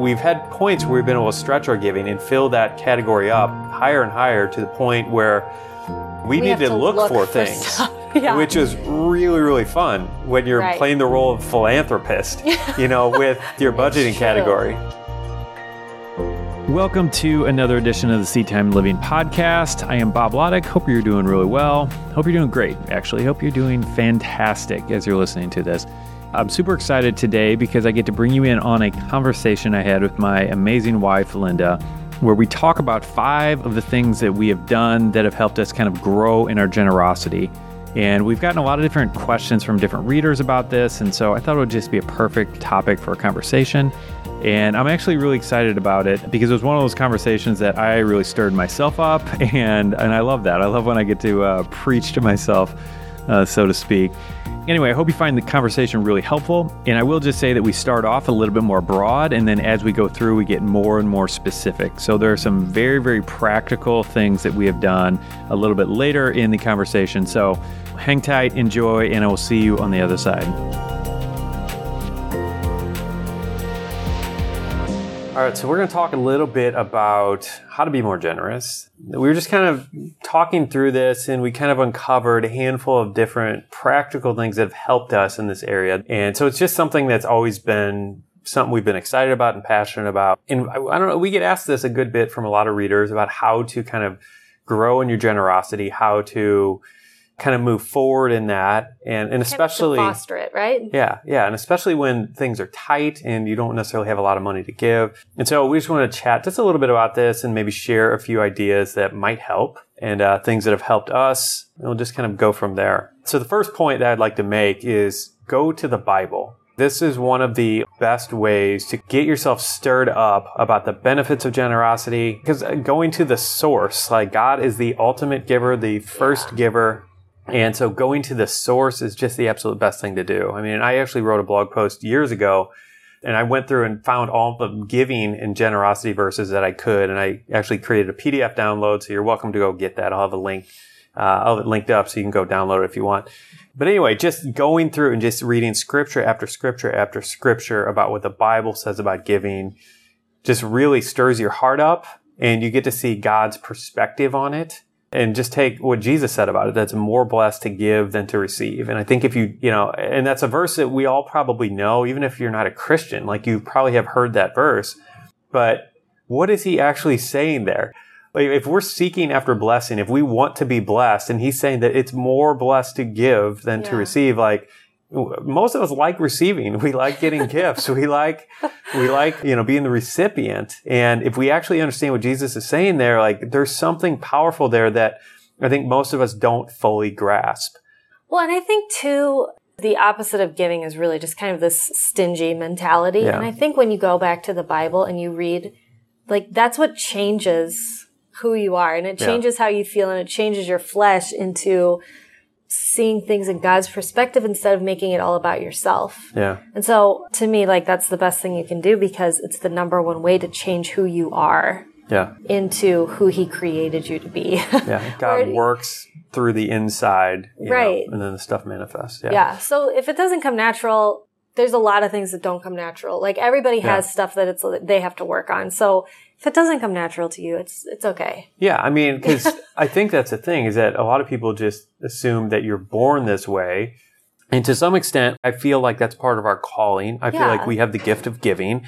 we've had points where we've been able to stretch our giving and fill that category up higher and higher to the point where we, We need to, to look, look for for things, stuff. Yeah. which is really, really fun when you're Right. playing the role of philanthropist, you know, with your budgeting category. Welcome to another edition of the SeedTime Living podcast. I am Bob Lotich. Hope you're doing really well. Hope you're doing great, actually. Hope you're doing fantastic as you're listening to this. I'm super excited today because I get to bring you in on a conversation I had with my amazing wife, Linda, where we talk about five of the things that we have done that have helped us kind of grow in our generosity. And we've gotten a lot of different questions from different readers about this. And so I thought it would just be a perfect topic for a conversation. And I'm actually really excited about it because it was one of those conversations that I really stirred myself up, and and I love that. I love when I get to uh, preach to myself, uh, so to speak. Anyway, I hope you find the conversation really helpful. And I will just say that we start off a little bit more broad, and then as we go through, we get more and more specific. So there are some very, very practical things that we have done a little bit later in the conversation. So hang tight, enjoy, and I will see you on the other side. All right, so we're going to talk a little bit about how to be more generous. We were just kind of talking through this and we kind of uncovered a handful of different practical things that have helped us in this area. And so it's just something that's always been something we've been excited about and passionate about. And I, I don't know, we get asked this a good bit from a lot of readers about how to kind of grow in your generosity, how to kind of move forward in that. And, and especially foster it, right? yeah, yeah, and especially when things are tight and you don't necessarily have a lot of money to give. And so we just want to chat just a little bit about this and maybe share a few ideas that might help and uh, things that have helped us. And we'll just kind of go from there. So the first point that I'd like to make is go to the Bible. This is one of the best ways to get yourself stirred up about the benefits of generosity because going to the source, like God is the ultimate giver, the first giver, and so going to the source is just the absolute best thing to do. I mean, I actually wrote a blog post years ago and I went through and found all the giving and generosity verses that I could. And I actually created a PDF download. So you're welcome to go get that. I'll have a link. Uh, I'll have it linked up so you can go download it if you want. But anyway, just going through and just reading scripture after scripture after scripture about what the Bible says about giving just really stirs your heart up and you get to see God's perspective on it and just take what Jesus said about it. That's more blessed to give than to receive. And I think if you, you know, and that's a verse that we all probably know, even if you're not a Christian, like you probably have heard that verse. But what is he actually saying there? Like if we're seeking after blessing, if we want to be blessed, and he's saying that it's more blessed to give than to receive, like most of us like receiving. We like getting gifts. We like, we like, you know, being the recipient. And if we actually understand what Jesus is saying there, like there's something powerful there that I think most of us don't fully grasp. Well, and I think too, the opposite of giving is really just kind of this stingy mentality. Yeah. And I think when you go back to the Bible and you read, like, that's what changes who you are and it Yeah. changes how you feel and it changes your flesh into seeing things in God's perspective instead of making it all about yourself. Yeah. And so to me, like, that's the best thing you can do because it's the number one way to change who you are Yeah. into who he created you to be. Yeah. God Or- works through the inside. you know, Right. and then the stuff manifests. Yeah. Yeah. So if it doesn't come natural, there's a lot of things that don't come natural. Like everybody has Yeah. stuff that it's they have to work on. So if it doesn't come natural to you, it's it's okay. Yeah, I mean, because I think that's the thing is that a lot of people just assume that you're born this way. And to some extent, I feel like that's part of our calling. I feel like we have the gift of giving.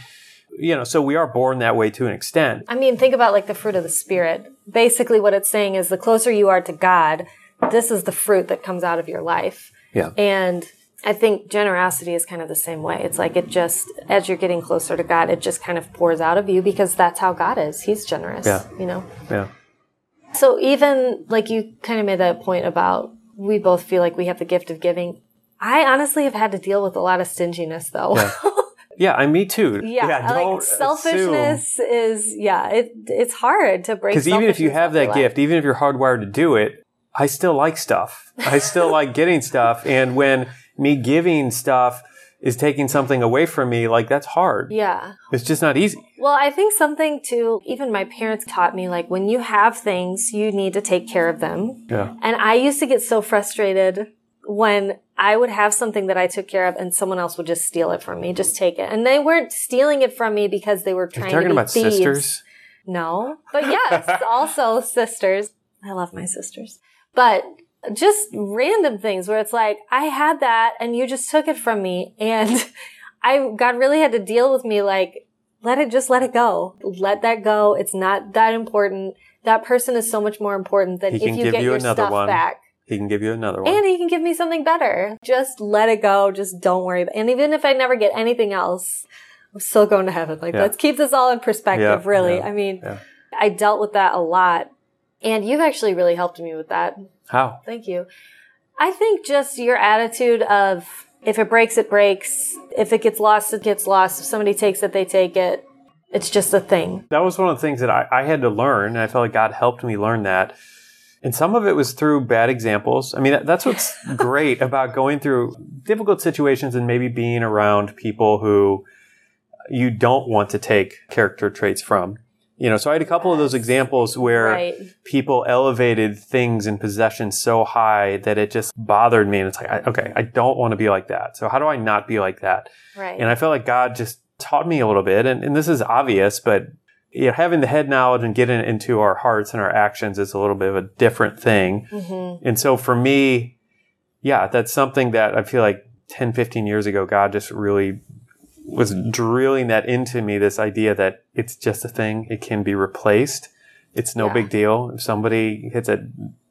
You know, so we are born that way to an extent. I mean, think about like the fruit of the spirit. Basically what it's saying is the closer you are to God, this is the fruit that comes out of your life. Yeah. And I think generosity is kind of the same way. It's like it just, as you're getting closer to God, it just kind of pours out of you because that's how God is. He's generous, Yeah. you know? Yeah. So even like you kind of made that point about we both feel like we have the gift of giving. I honestly have had to deal with a lot of stinginess though. Yeah. Yeah, I me too. Yeah, don't like selfishness is yeah, it it's hard to break. Because even if you have that gift, even if you're hardwired to do it, I still like stuff. I still like getting stuff. And when me giving stuff is taking something away from me, like that's hard. yeah. It's just not easy. Well, I think something too. Even my parents taught me like when you have things, you need to take care of them. Yeah. And I used to get so frustrated when I would have something that I took care of and someone else would just steal it from me, just take it. And they weren't stealing it from me because they were trying You're talking to be about thieves. sisters. No, but yes, also sisters. I love my sisters, but just random things where it's like, I had that and you just took it from me. And I, God really had to deal with me like, let it, just let it go. Let that go. It's not that important. That person is so much more important than if can you give get you your another stuff one. back. He can give you another one. And he can give me something better. Just let it go. Just don't worry. And even if I never get anything else, I'm still going to heaven. Like, Yeah. let's keep this all in perspective, Yeah, really. yeah, I mean. I dealt with that a lot. And you've actually really helped me with that. How? Thank you. I think just your attitude of if it breaks, it breaks. If it gets lost, it gets lost. If somebody takes it, they take it. It's just a thing. That was one of the things that I, I had to learn, and I felt like God helped me learn that. And some of it was through bad examples. I mean, that, that's what's great about going through difficult situations and maybe being around people who you don't want to take character traits from. You know, so I had a couple of those examples where Right. people elevated things and possessions so high that it just bothered me. And it's like, I, okay, I don't want to be like that. So how do I not be like that? Right. And I felt like God just taught me a little bit. And, and this is obvious, but you know, having the head knowledge and getting it into our hearts and our actions is a little bit of a different thing. Mm-hmm. And so for me, yeah, that's something that I feel like 10, 15 years ago, God just really was drilling that into me, this idea that it's just a thing. It can be replaced. It's no Yeah. big deal. If somebody hits a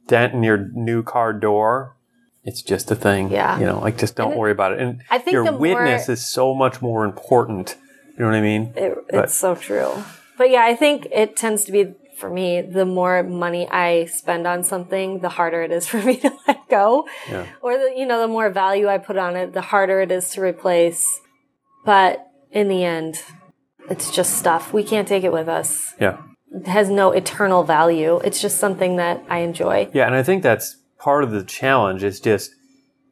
dent in your new car door, it's just a thing. Yeah. You know, like just don't it- worry about it. And I think your the more- witness is so much more important. You know what I mean? It, it's so true. But yeah, I think it tends to be for me, the more money I spend on something, the harder it is for me to let go. Yeah. Or the, you know, the more value I put on it, the harder it is to replace. But in the end, it's just stuff. We can't take it with us. Yeah. It has no eternal value. It's just something that I enjoy. Yeah, and I think that's part of the challenge is just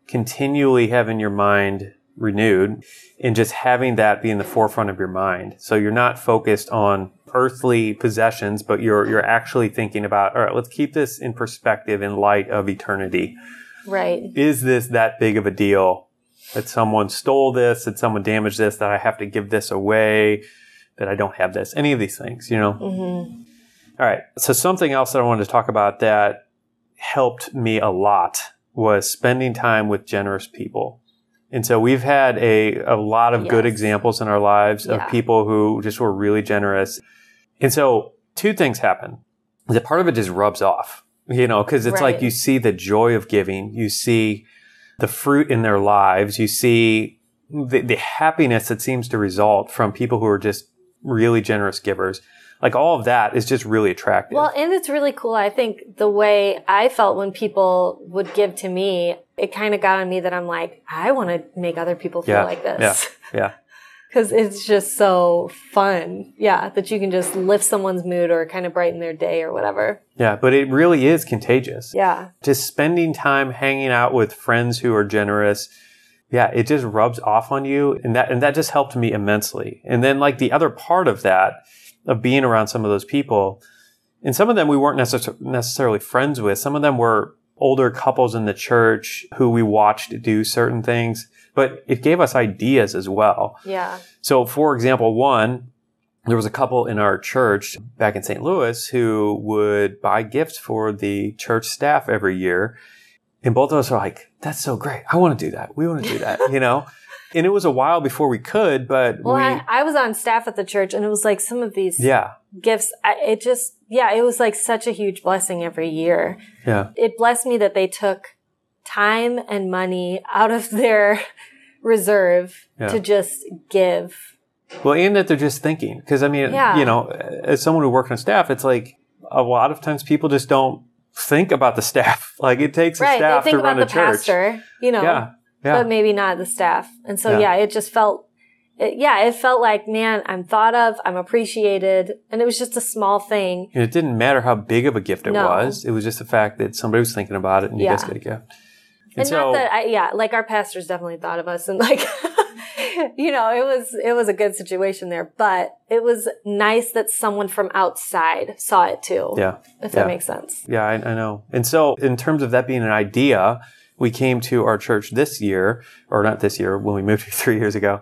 continually having your mind renewed and just having that be in the forefront of your mind. So you're not focused on earthly possessions, but you're you're actually thinking about, all right, let's keep this in perspective in light of eternity. Right. Is this that big of a deal that someone stole this, that someone damaged this, that I have to give this away, that I don't have this, any of these things, you know? Mm-hmm. All right. So something else that I wanted to talk about that helped me a lot was spending time with generous people. And so we've had a, a lot of good examples in our lives Yeah. of people who just were really generous. And so two things happen. The part of it just rubs off, you know, cause it's like you see the joy of giving. You see the fruit in their lives. You see the, the happiness that seems to result from people who are just really generous givers. Like all of that is just really attractive. Well, and it's really cool. I think the way I felt when people would give to me, it kind of got on me that I'm like, I want to make other people feel yeah, like this. yeah, yeah, Cause it's just so fun. Yeah. That you can just lift someone's mood or kind of brighten their day or whatever. yeah. But it really is contagious. Yeah. Just spending time hanging out with friends who are generous. Yeah, it just rubs off on you. And that, and that just helped me immensely. And then like the other part of that, of being around some of those people, and some of them we weren't necess- necessarily friends with. Some of them were older couples in the church who we watched do certain things, but it gave us ideas as well. Yeah. So, for example, one, there was a couple in our church back in St. Louis who would buy gifts for the church staff every year. And both of us are like, that's so great. I want to do that. We want to do that, you know? And it was a while before we could, but Well, we, I, I was on staff at the church and it was like some of these yeah, gifts. I, it just, yeah, it was like such a huge blessing every year. yeah, It blessed me that they took time and money out of their reserve Yeah. to just give. Well, and that they're just thinking. Cause I mean, Yeah. you know, as someone who works on staff, it's like a lot of times people just don't think about the staff. Like it takes a Right. staff They think to run about a the church. pastor, you know, Yeah. Yeah. but maybe not the staff. And so, Yeah. yeah, it just felt, it, yeah, it felt like, man, I'm thought of, I'm appreciated. And it was just a small thing. And it didn't matter how big of a gift it No. was. It was just the fact that somebody was thinking about it and you Yeah. guys get a gift. And, so, not that I, yeah, like our pastors definitely thought of us and like, you know, it was, it was a good situation there, but it was nice that someone from outside saw it too. yeah. If yeah. that makes sense. Yeah, I, I know. And so, in terms of that being an idea, we came to our church this year, or not this year, when we moved here three years ago.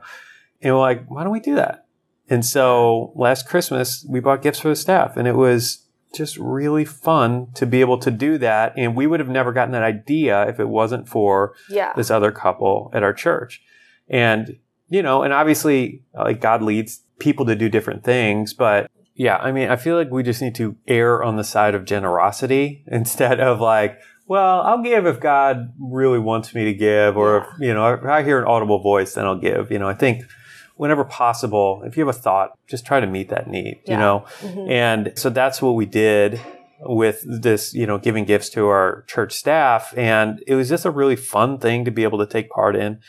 And we're like, why don't we do that? And so last Christmas, we bought gifts for the staff and it was just really fun to be able to do that. And we would have never gotten that idea if it wasn't for Yeah. this other couple at our church. And, you know, and obviously, like, God leads people to do different things, but yeah, I mean, I feel like we just need to err on the side of generosity instead of like, well, I'll give if God really wants me to give, or if, you know, if I hear an audible voice, then I'll give. You know, I think whenever possible, if you have a thought, just try to meet that need, you Yeah. know? Mm-hmm. And so that's what we did with this, you know, giving gifts to our church staff. And it was just a really fun thing to be able to take part in.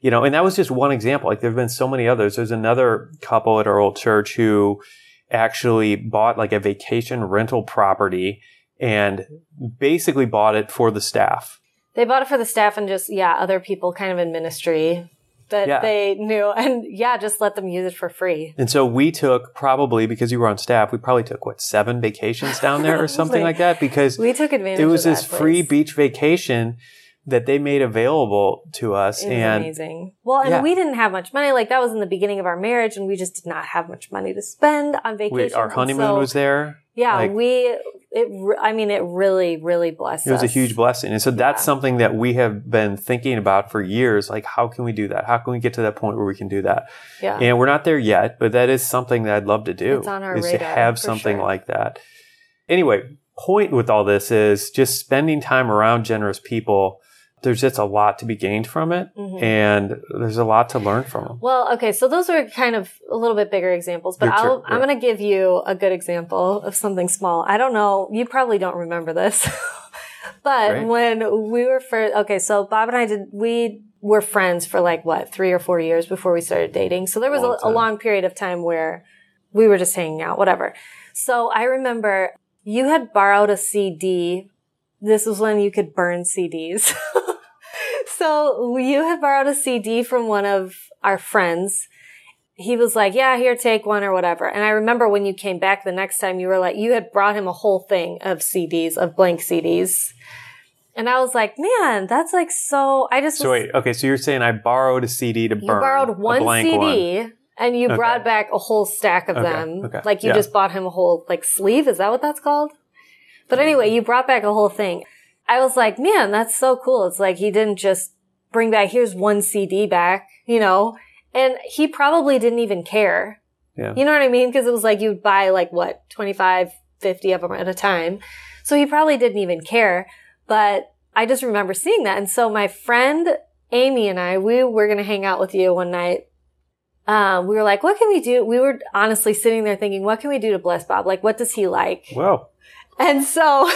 You know, and that was just one example. Like there have been so many others. There's another couple at our old church who actually bought like a vacation rental property and basically bought it for the staff. They bought it for the staff and just, yeah, other people kind of in ministry that Yeah. they knew. And yeah, just let them use it for free. And so we took probably because you were on staff, we probably took what seven vacations down there or something like that because We took advantage it was this free beach vacation that they made available to us. It was and amazing. Well, and Yeah. we didn't have much money. Like that was in the beginning of our marriage, and we just did not have much money to spend on vacation. our honeymoon was there. Yeah, like- we. It. re- I mean, it really, really blessed It was a huge blessing. And so that's something that we have been thinking about for years. Like, how can we do that? How can we get to that point where we can do that? Yeah. And we're not there yet, but that is something that I'd love to do. It's on our is to have something sure. like that. Anyway, point with all this is just spending time around generous people. There's just a lot to be gained from it, Mhm. and there's a lot to learn from them. Well, okay, so those are kind of a little bit bigger examples, but I'll, sure, I'm going to give you a good example of something small. I don't know, you probably don't remember this, but Great. when we were first, okay, so Bob and I did, we were friends for like what, three or four years before we started dating. So there was Long a, a long period of time where we were just hanging out, whatever. So I remember you had borrowed a CD. This was when you could burn CDs. so you had borrowed a CD from one of our friends. He was like, yeah, here, take one or whatever. And I remember when you came back the next time, you were like, you had brought him a whole thing of CDs, of blank CDs. And I was like, man, that's like so, I just So was, wait, okay, so you're saying I borrowed a CD to burn. you borrowed a one blank CD one. and you Okay. brought back a whole stack of Okay, them. okay, Like you yeah. just bought him a whole like sleeve. Is that what that's called? But anyway, you brought back a whole thing. I was like, man, that's so cool. It's like he didn't just bring back, here's one CD back, you know, and he probably didn't even care. Yeah. You know what I mean? Cause it was like you'd buy like what, 25, 50 of them at a time. So he probably didn't even care. But I just remember seeing that. And so my friend Amy and I, we were going to hang out with you one night. Um, we were like, what can we do? We were honestly sitting there thinking, what can we do to bless Bob? Like, what does he like? Whoa. And so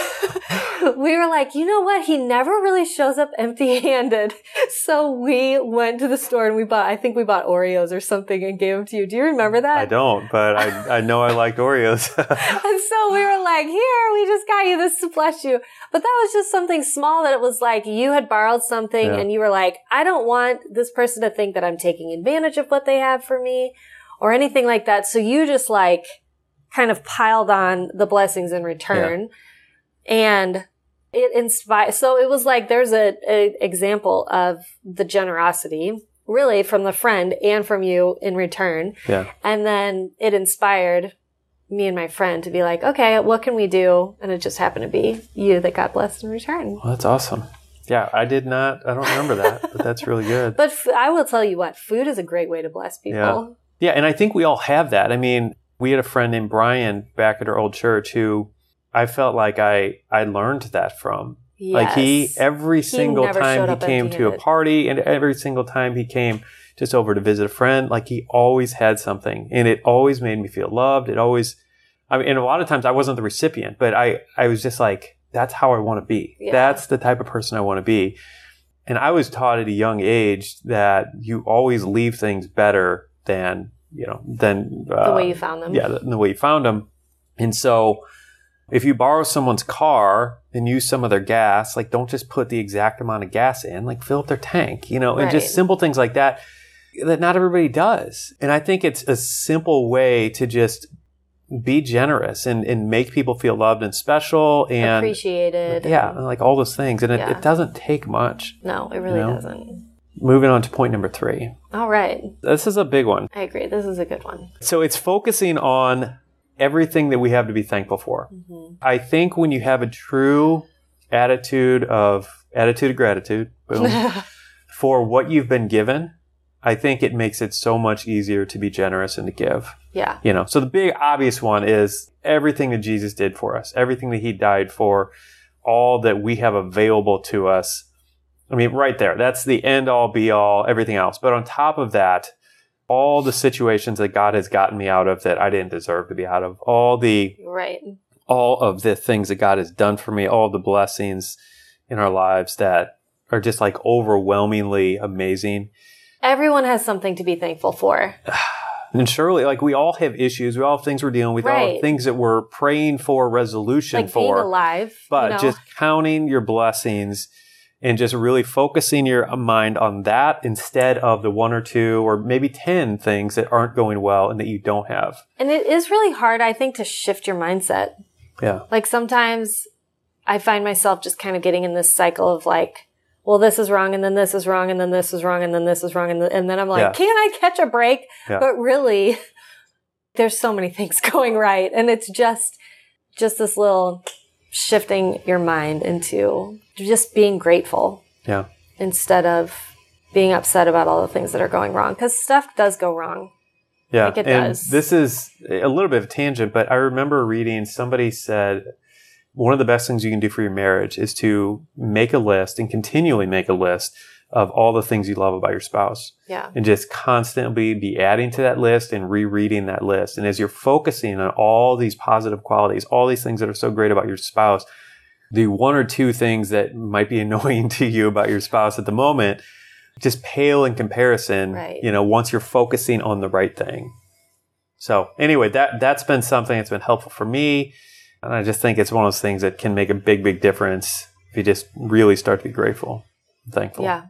we were like, you know what? He never really shows up empty handed. So we went to the store and we bought, I think we bought Oreos or something and gave them to you. Do you remember that? I don't, but I, I know I liked Oreos. And so we were like, here, we just got you this to bless you. But that was just something small that it was like you had borrowed something Yeah. and you were like, I don't want this person to think that I'm taking advantage of what they have for me or anything like that. So you just like kind of piled on the blessings in return and it inspired. So it was like there's a, a example of the generosity really from the friend and from you in return. yeah. And then it inspired me and my friend to be like, okay, what can we do? And it just happened to be you that got blessed in return. Well, that's awesome. Yeah, I did not, I don't remember that, but that's really good. But f- I will tell you what, food is a great way to bless people. Yeah. Yeah, and I think we all have that. I mean, we had a friend named Brian back at our old church who I felt like I I learned that from. Like he Yes. every single time he came to a party and every single time he came just over to visit a friend, like he always had something and it always made me feel loved. It always I mean and a lot of times I wasn't the recipient, but I I was just like that's how I want to be. Yeah. That's the type of person I want to be. And I was taught at a young age that you always leave things better than, you know, than uh, the way you found them. yeah, the, the way you found them. And so if you borrow someone's car and use some of their gas, like don't just put the exact amount of gas in, like fill up their tank, you know, and just simple things like that that not everybody does. And I think it's a simple way to just be generous and, and make people feel loved and special and Appreciated. yeah, and like all those things. And it, Yeah. it doesn't take much. No, it really You know? doesn't. Moving on to point number three. All right. This is a big one. I agree. This is a good one. So it's focusing on everything that we have to be thankful for. Mm-hmm. I think when you have a true attitude of attitude of gratitude, boom, for what you've been given, I think it makes it so much easier to be generous and to give. Yeah. You know, so the big obvious one is everything that Jesus did for us, everything that he died for, all that we have available to us. I mean, right there, that's the end all be all, everything else. But on top of that, all the situations that God has gotten me out of that I didn't deserve to be out of, all the Right. all of the things that God has done for me, all the blessings in our lives that are just like overwhelmingly amazing. Everyone has something to be thankful for. And surely, like we all have issues, we all have things we're dealing with, we all Right. things that we're praying for resolution Like for. alive. But you know? just counting your blessings and just really focusing your mind on that instead of the one or two or maybe 10 things that aren't going well and that you don't have. and it is really hard, I think, to shift your mindset. Yeah. Like sometimes I find myself just kind of getting in this cycle of like, well, this is wrong, and then this is wrong, and then this is wrong, and then this is wrong, and, th- and then I'm like, Yeah. can I catch a break? Yeah. But really, there's so many things going right, and it's just just this little shifting your mind into just being grateful Yeah. instead of being upset about all the things that are going wrong because stuff does go wrong. Yeah, Like it and does. this is a little bit of a tangent, but I remember reading somebody said one of the best things you can do for your marriage is to make a list and continually make a list of all the things you love about your spouse Yeah. and just constantly be adding to that list and rereading that list. And as you're focusing on all these positive qualities, all these things that are so great about your spouse, the one or two things that might be annoying to you about your spouse at the moment just pale in comparison, Right. you know, once you're focusing on the right thing. So anyway, that, that's been something that's been helpful for me. And I just think it's one of those things that can make a big, big difference if you just really start to be grateful, and thankful. Yeah.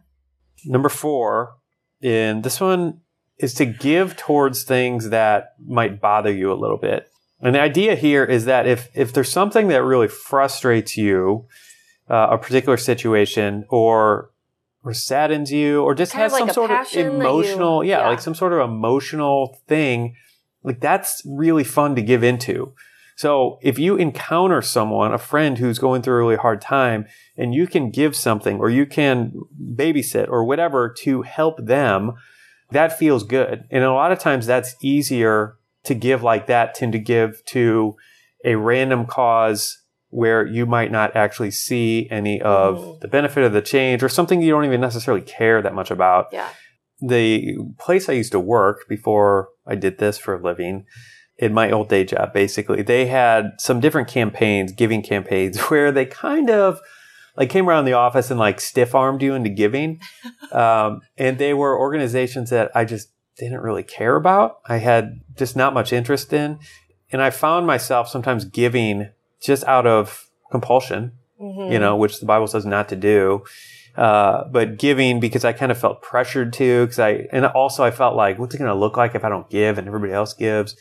Number four, and this one is to give towards things that might bother you a little bit. And the idea here is that if if there's something that really frustrates you, uh, a particular situation, or or saddens you, or just Kind has like some sort of that you- emotional, yeah, yeah. like some sort of emotional thing, like that's really fun to give into. So if you encounter someone, a friend who's going through a really hard time, and you can give something or you can babysit or whatever to help them, that feels good. And a lot of times that's easier to give like that tend to give to a random cause where you might not actually see any of Mhm. the benefit of the change or something you don't even necessarily care that much about Yeah. the place I used to work before I did this for a living, in my old day job, basically, they had some different campaigns, giving campaigns, where they kind of like came around the office and like stiff armed you into giving. Um, and they were organizations that I just didn't really care about. I had just not much interest in. And I found myself sometimes giving just out of compulsion, Mhm. you know, which the Bible says not to do. Uh, but giving because I kind of felt pressured to, because I, and also I felt like, what's it going to look like if I don't give and everybody else gives?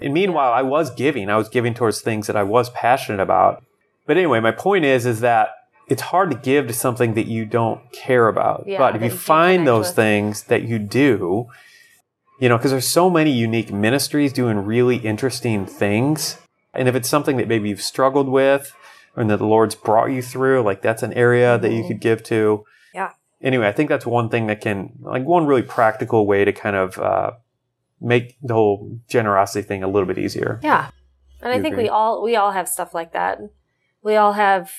And meanwhile, I was giving, I was giving towards things that I was passionate about. But anyway, my point is, is that it's hard to give to something that you don't care about. Yeah, but if you find those things that you do, you know, because there's so many unique ministries doing really interesting things. And if it's something that maybe you've struggled with and that the Lord's brought you through, like that's an area that you Mhm. could give to. Yeah. Anyway, I think that's one thing that can, like one really practical way to kind of, uh, make the whole generosity thing a little bit easier. Yeah. And I think agree? we all we all have stuff like that. We all have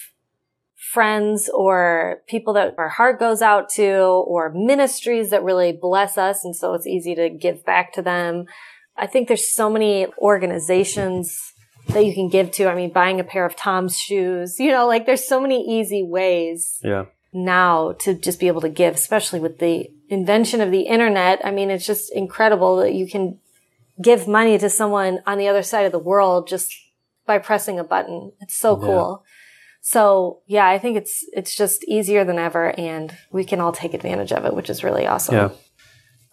friends or people that our heart goes out to or ministries that really bless us and so it's easy to give back to them. I think there's so many organizations that you can give to. I mean, buying a pair of Tom's shoes, you know, like there's so many easy ways Yeah. now to just be able to give, especially with the invention of the internet. I mean, it's just incredible that you can give money to someone on the other side of the world just by pressing a button. It's so Yeah. So yeah, I think it's, it's just easier than ever and we can all take advantage of it, which is really awesome. Yeah.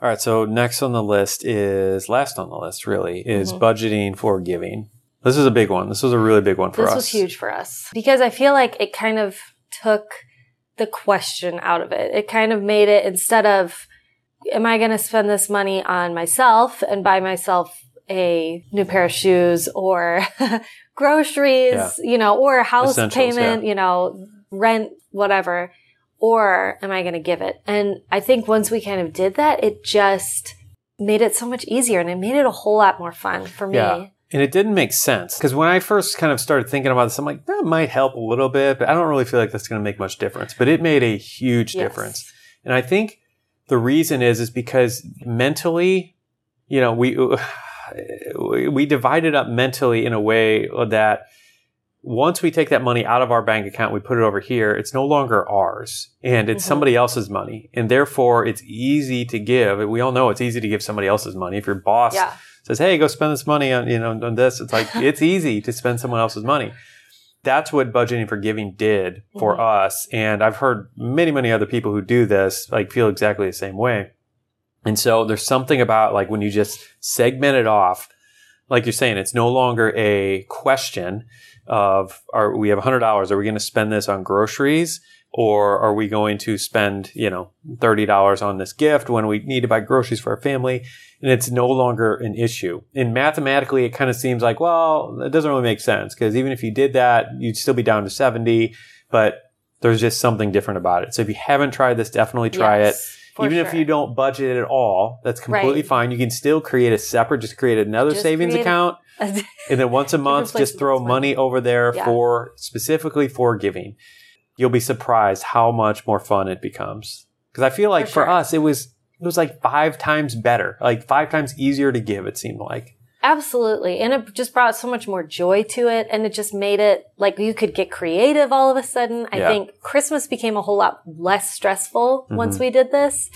All right. So next on the list is last on the list really is Mm-hmm. budgeting for giving. This is a big one. This was a really big one for this us. This was huge for us because I feel like it kind of took the question out of it. It kind of made it instead of, am I going to spend this money on myself and buy myself a new pair of shoes or groceries, Yeah. you know, or house Essentials, payment, you know, rent, whatever, or am I going to give it? And I think once we kind of did that, it just made it so much easier and it made it a whole lot more fun for me. Yeah. And it didn't make sense because when I first kind of started thinking about this, I'm like, that might help a little bit, but I don't really feel like that's going to make much difference. But it made a huge Yes. difference. And I think the reason is, is because mentally, you know, we, we divide it up mentally in a way that once we take that money out of our bank account, we put it over here, it's no longer ours and it's Mhm. somebody else's money. And therefore it's easy to give. We all know it's easy to give somebody else's money. If your boss Yeah. says, "Hey, go spend this money on you know on this," it's like it's easy to spend someone else's money. That's what budgeting for giving did for Mhm. us, and I've heard many many other people who do this like feel exactly the same way. And so there's something about like when you just segment it off, like you're saying, it's no longer a question of are we have hundred dollars? Are we going to spend this on groceries? Or are we going to spend, you know, $30 on this gift when we need to buy groceries for our family? And it's no longer an issue. And mathematically, it kind of seems like, well, it doesn't really make sense because even if you did that, you'd still be down to 70, but there's just something different about it. So if you haven't tried this, definitely try it. For Even if you don't budget it at all, that's completely Right. fine. You can still create a separate, just create another Just savings create a- account. And then once a month, just throw spend money over there Yeah. for specifically for giving. You'll be surprised how much more fun it becomes. Because I feel like For for, sure. us, it was it was like five times better, like five times easier to give. It seemed like. Absolutely. And it just brought so much more joy to it. And it just made it like you could get creative all of a sudden. I Yeah. think Christmas became a whole lot less stressful Mm-hmm. once we did this.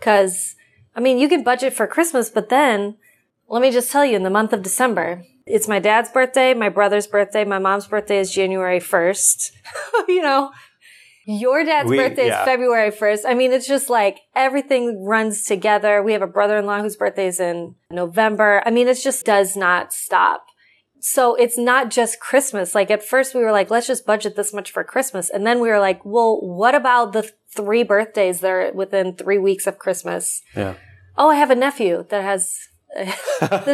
Cause I mean, you can budget for Christmas, but then let me just tell you in the month of December, it's my dad's birthday, my brother's birthday, my mom's birthday is January 1st. you know, your dad's We- birthday yeah. is February 1st. I mean, it's just like everything runs together. We have a brother-in-law whose birthday is in November. I mean, it just does not stop. So it's not just Christmas. Like at first we were like, let's just budget this much for Christmas. And then we were like, well, what about the three birthdays that are within three weeks of Christmas? Yeah, Oh, I have a nephew that has the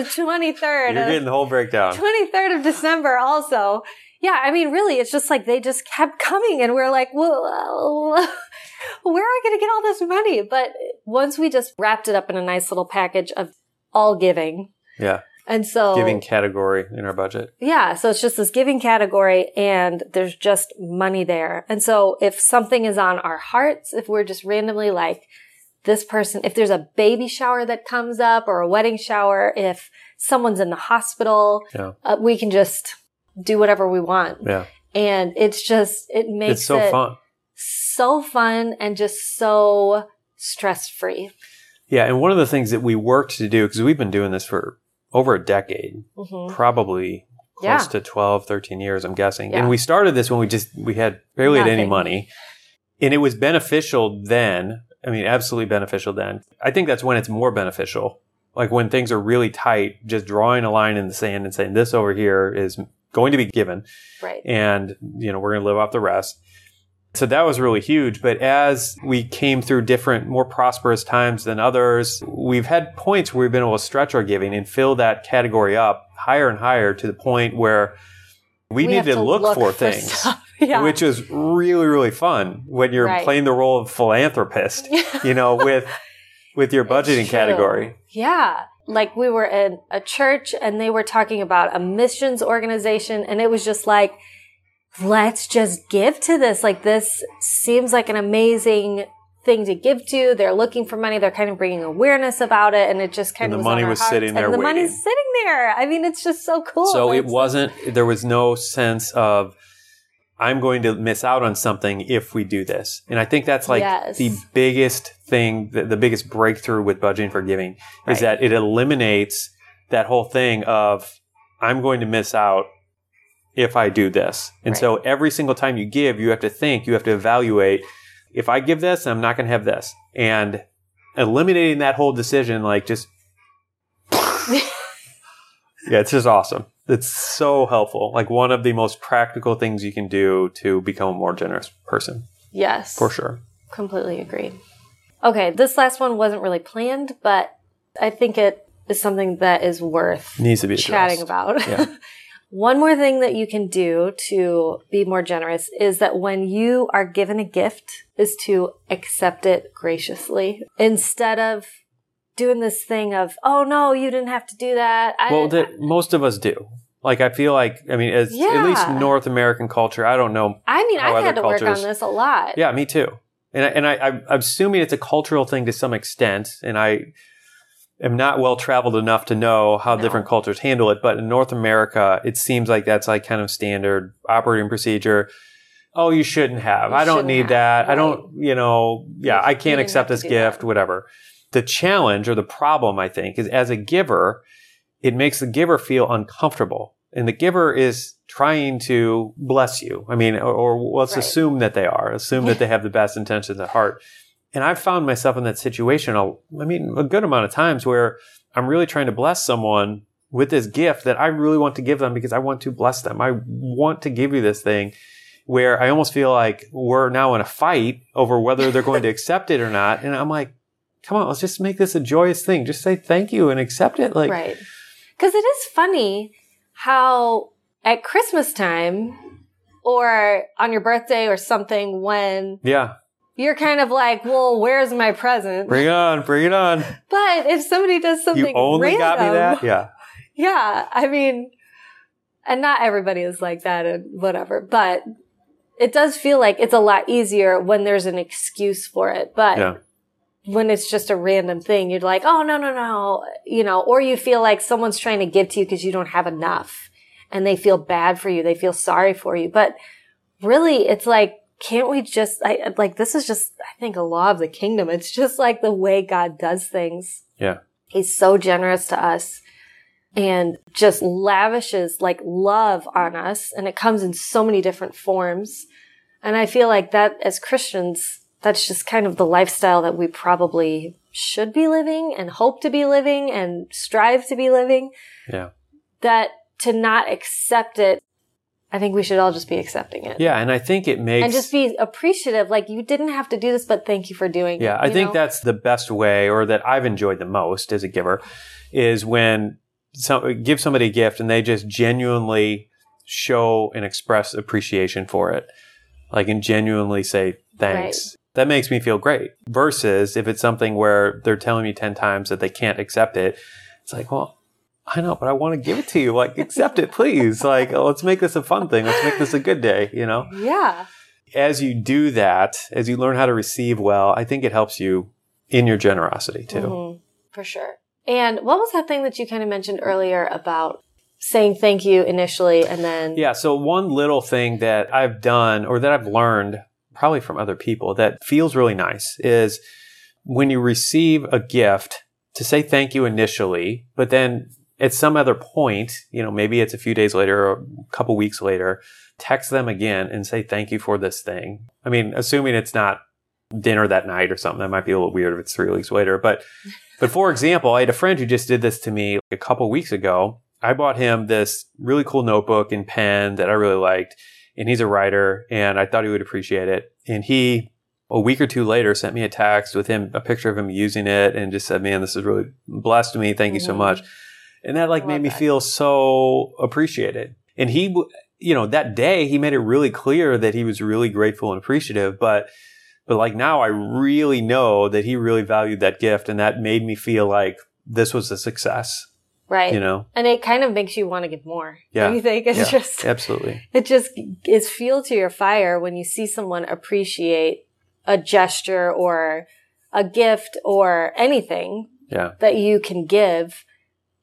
23rd. you're of- getting the whole breakdown. 23rd of December also. Yeah, I mean, really, it's just like they just kept coming and we're like, well, where are I going to get all this money? But once we just wrapped it up in a nice little package of all giving. Yeah, And so, giving category in our budget. yeah, so it's just this giving category and there's just money there. And so if something is on our hearts, if we're just randomly like, this person, if there's a baby shower that comes up or a wedding shower, if someone's in the hospital, Yeah, uh, we can just do whatever we want. yeah, And it's just, it makes it's so it fun. so fun and just so stress free. Yeah, and one of the things that we worked to do because we've been doing this for over a decade, hmm probably close Yeah. to 12 13 years i'm guessing Yeah. and we started this when we just we had barely had any money and it was beneficial then i mean absolutely beneficial then i think that's when it's more beneficial like when things are really tight just drawing a line in the sand and saying this over here is going to be given Right. and you know we're going to live off the rest so that was really huge but as we came through different more prosperous times than others we've had points where we've been able to stretch our giving and fill that category up higher and higher to the point where we, need have to, look, for things yeah. which is really really fun when you're Right. playing the role of philanthropist you know with with your budgeting category Yeah. Like we were in a church and they were talking about a missions organization and it was just like, let's just give to this. Like this seems like an amazing thing to give to. They're looking for money. They're kind of bringing awareness about it. And it just kind And of the was money was hearts. sitting there And the waiting. money's sitting there. I mean, it's just so cool. So it wasn't, there was no sense of, I'm going to miss out on something if we do this. And I think that's like Yes. the biggest thing, the, the biggest breakthrough with budgeting for giving Right. is that it eliminates that whole thing of, I'm going to miss out if I do this. And so every single time you give, you have to think, you have to evaluate, if I give this, I'm not going to have this. And eliminating that whole decision, like just yeah, it's just awesome. It's so helpful. Like one of the most practical things you can do to become a more generous person, Yes. for sure. Completely agree. Okay, this last one wasn't really planned, but I think it is something that is worth Needs to be chatting addressed. about. Yeah. One more thing that you can do to be more generous is that when you are given a gift is to accept it graciously instead of doing this thing of, oh no, you didn't have to do that. I Well, that most of us do. Like I feel like I mean, as at least North American culture. I don't know. I mean, I've had to work on this a lot. Yeah, me too. And I, and I, I'm assuming it's a cultural thing to some extent, and I am not well traveled enough to know how No. different cultures handle it. But in North America, it seems like that's like kind of standard operating procedure. Oh, you shouldn't have. You I don't need have, that. I don't, you know, yeah, You- I can't accept this do that. gift, whatever. The challenge or the problem, I think, is as a giver, it makes the giver feel uncomfortable. And the giver is trying to bless you. I mean, or, or let's Right. assume that they are, assume that they have the best intentions at heart. And I've found myself in that situation, a- I mean, a good amount of times where I'm really trying to bless someone with this gift that I really want to give them because I want to bless them. I want to give you this thing where I almost feel like we're now in a fight over whether they're going to accept it or not. And I'm like, come on, let's just make this a joyous thing. Just say thank you and accept it. Like, right. Because it is funny how at Christmas time or on your birthday or something when yeah, you're kind of like, well, where's my present? bring it on, bring it on. But if somebody does something You only got me random- that? Yeah. Yeah, I mean, and not everybody is like that and whatever, but it does feel like it's a lot easier when there's an excuse for it. But Yeah. When it's just a random thing, you're like, oh, no, no, no, you know, or you feel like someone's trying to give to you because you don't have enough and they feel bad for you. They feel sorry for you. But really, it's like, can't we just, I, like, this is just, I think, a law of the kingdom. It's just like the way God does things. Yeah. He's so generous to us and just lavishes like love on us. And it comes in so many different forms. And I feel like that as Christians, that's just kind of the lifestyle that we probably should be living and hope to be living and strive to be living. Yeah. That to not accept it, I think we should all just be accepting it. Yeah. And I think it makes. And just be appreciative. Like you didn't have to do this, but thank you for doing Yeah, it. Yeah. I think know? that's the best way, or that I've enjoyed the most as a giver, is when some give somebody a gift and they just genuinely show and express appreciation for it, like and genuinely say thanks. That makes me feel great. Versus if it's something where they're telling me ten times that they can't accept it, it's like, well, I know, but I want to give it to you. Like, accept it, please. Like, let's make this a fun thing. Let's make this a good day. You know Yeah. as you do that, as you learn how to receive well, I think it helps you in your generosity too. Mhm, for sure. And what was that thing that you kind of mentioned earlier about saying thank you initially and then Yeah. So one little thing that I've done or that I've learned probably from other people that feels really nice is when you receive a gift to say thank you initially, but then at some other point, you know, maybe it's a few days later or a couple weeks later, text them again and say thank you for this thing. I mean, assuming it's not dinner that night or something, that might be a little weird if it's three weeks later. But, but for example, I had a friend who just did this to me a couple weeks ago. I bought him this really cool notebook and pen that I really liked. And he's a writer and I thought he would appreciate it. And he, a week or two later, sent me a text with him, a picture of him using it and just said, man, this is really blessed me. Thank you so Mhm. much. And that like made me that. feel so appreciated. And he, you know, that day he made it really clear that he was really grateful and appreciative. But, but like now I really know that he really valued that gift and that made me feel like this was a success, right? you know? And it kind of makes you want to give more. Yeah. You think it's Yeah, just Absolutely. it just is fuel to your fire when you see someone appreciate a gesture or a gift or anything Yeah. that you can give.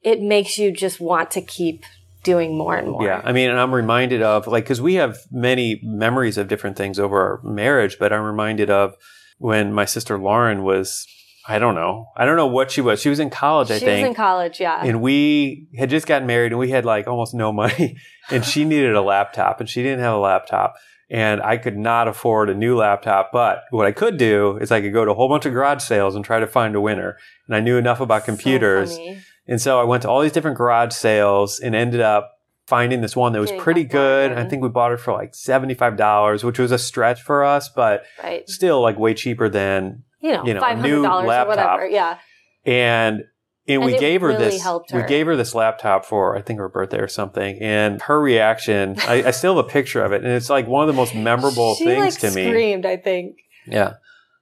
It makes you just want to keep doing more and more. Yeah, I mean, and I'm reminded of like because we have many memories of different things over our marriage, but I'm reminded of when my sister Lauren was, I don't know, I don't know what she was. She was in college, I think. she was in college, yeah. and we had just gotten married, and we had like almost no money, and she needed a laptop, and she didn't have a laptop, and I could not afford a new laptop. But what I could do is I could go to a whole bunch of garage sales and try to find a winner. And I knew enough about computers. So and so I went to all these different garage sales and ended up finding this one that was Getting pretty good. I think we bought it for like $75, which was a stretch for us, but Right. still like way cheaper than, You know, You know, a five hundred new dollars or whatever. Yeah. and and, And we gave her really this. helped We gave her this laptop for I think her birthday or something, and her reaction. I, I still have a picture of it, and it's like one of the most memorable she things like to me. screamed. I think. Yeah.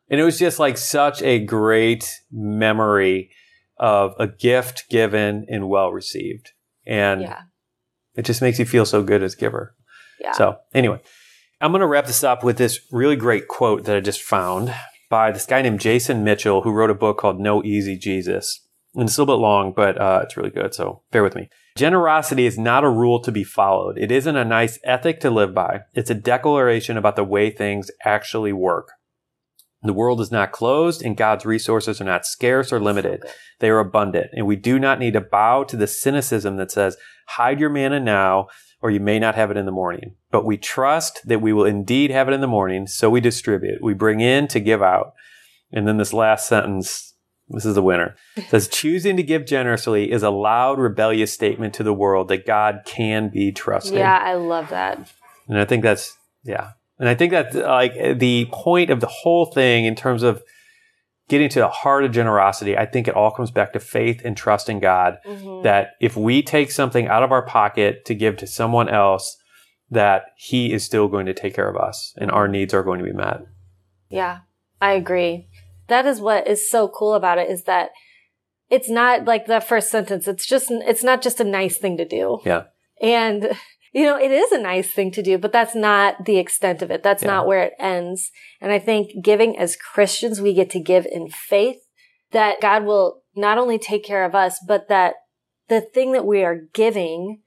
And it was just like such a great memory of a gift given and well received. And Yeah. it just makes you feel so good as giver. Yeah. So anyway, I'm going to wrap this up with this really great quote that I just found by this guy named Jason Mitchell, who wrote a book called No Easy Jesus. And it's a little bit long, but uh, it's really good. So bear with me. Generosity is not a rule to be followed. It isn't a nice ethic to live by. It's a declaration about the way things actually work. The world is not closed and God's resources are not scarce or limited. They are abundant. And we do not need to bow to the cynicism that says, hide your manna now or you may not have it in the morning. But we trust that we will indeed have it in the morning. So we distribute. We bring in to give out. And then this last sentence, this is the winner. says choosing to give generously is a loud, rebellious statement to the world that God can be trusted. Yeah, I love that. And I think that's, yeah. And I think that's like the point of the whole thing in terms of getting to the heart of generosity. I think it all comes back to faith and trust in God Mhm. that if we take something out of our pocket to give to someone else, that he is still going to take care of us and our needs are going to be met. Yeah, I agree. That is what is so cool about it is that it's not like the first sentence. It's just, it's not just a nice thing to do. Yeah. And, you know, it is a nice thing to do, but that's not the extent of it. That's Yeah. not where it ends. And I think giving as Christians, we get to give in faith that God will not only take care of us, but that the thing that we are giving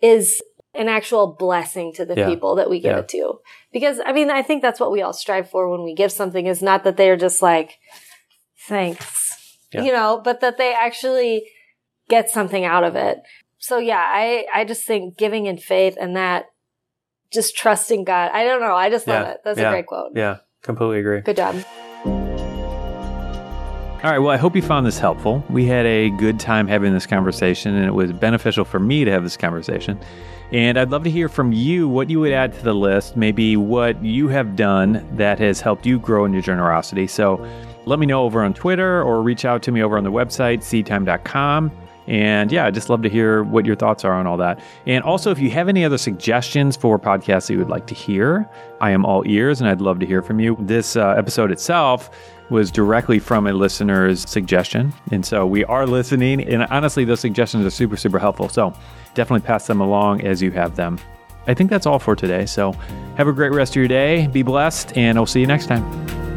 is an actual blessing to the Yeah. people that we give Yeah. it to. Because I mean, I think that's what we all strive for when we give something is not that they're just like, thanks, Yeah. you know, but that they actually get something out of it. So yeah, I, I just think giving in faith and that just trusting God. I don't know. I just love Yeah. it. That's Yeah. a great quote. Yeah, completely agree. Good job. All right. Well, I hope you found this helpful. We had a good time having this conversation, and it was beneficial for me to have this conversation. And I'd love to hear from you what you would add to the list, maybe what you have done that has helped you grow in your generosity. So let me know over on Twitter or reach out to me over on the website, seedtime.com. And yeah, I'd just love to hear what your thoughts are on all that. And also, if you have any other suggestions for podcasts that you would like to hear, I am all ears and I'd love to hear from you. This uh, episode itself was directly from a listener's suggestion. And so we are listening. And honestly, those suggestions are super, super helpful. So definitely pass them along as you have them. I think that's all for today. So have a great rest of your day. Be blessed, and I'll see you next time.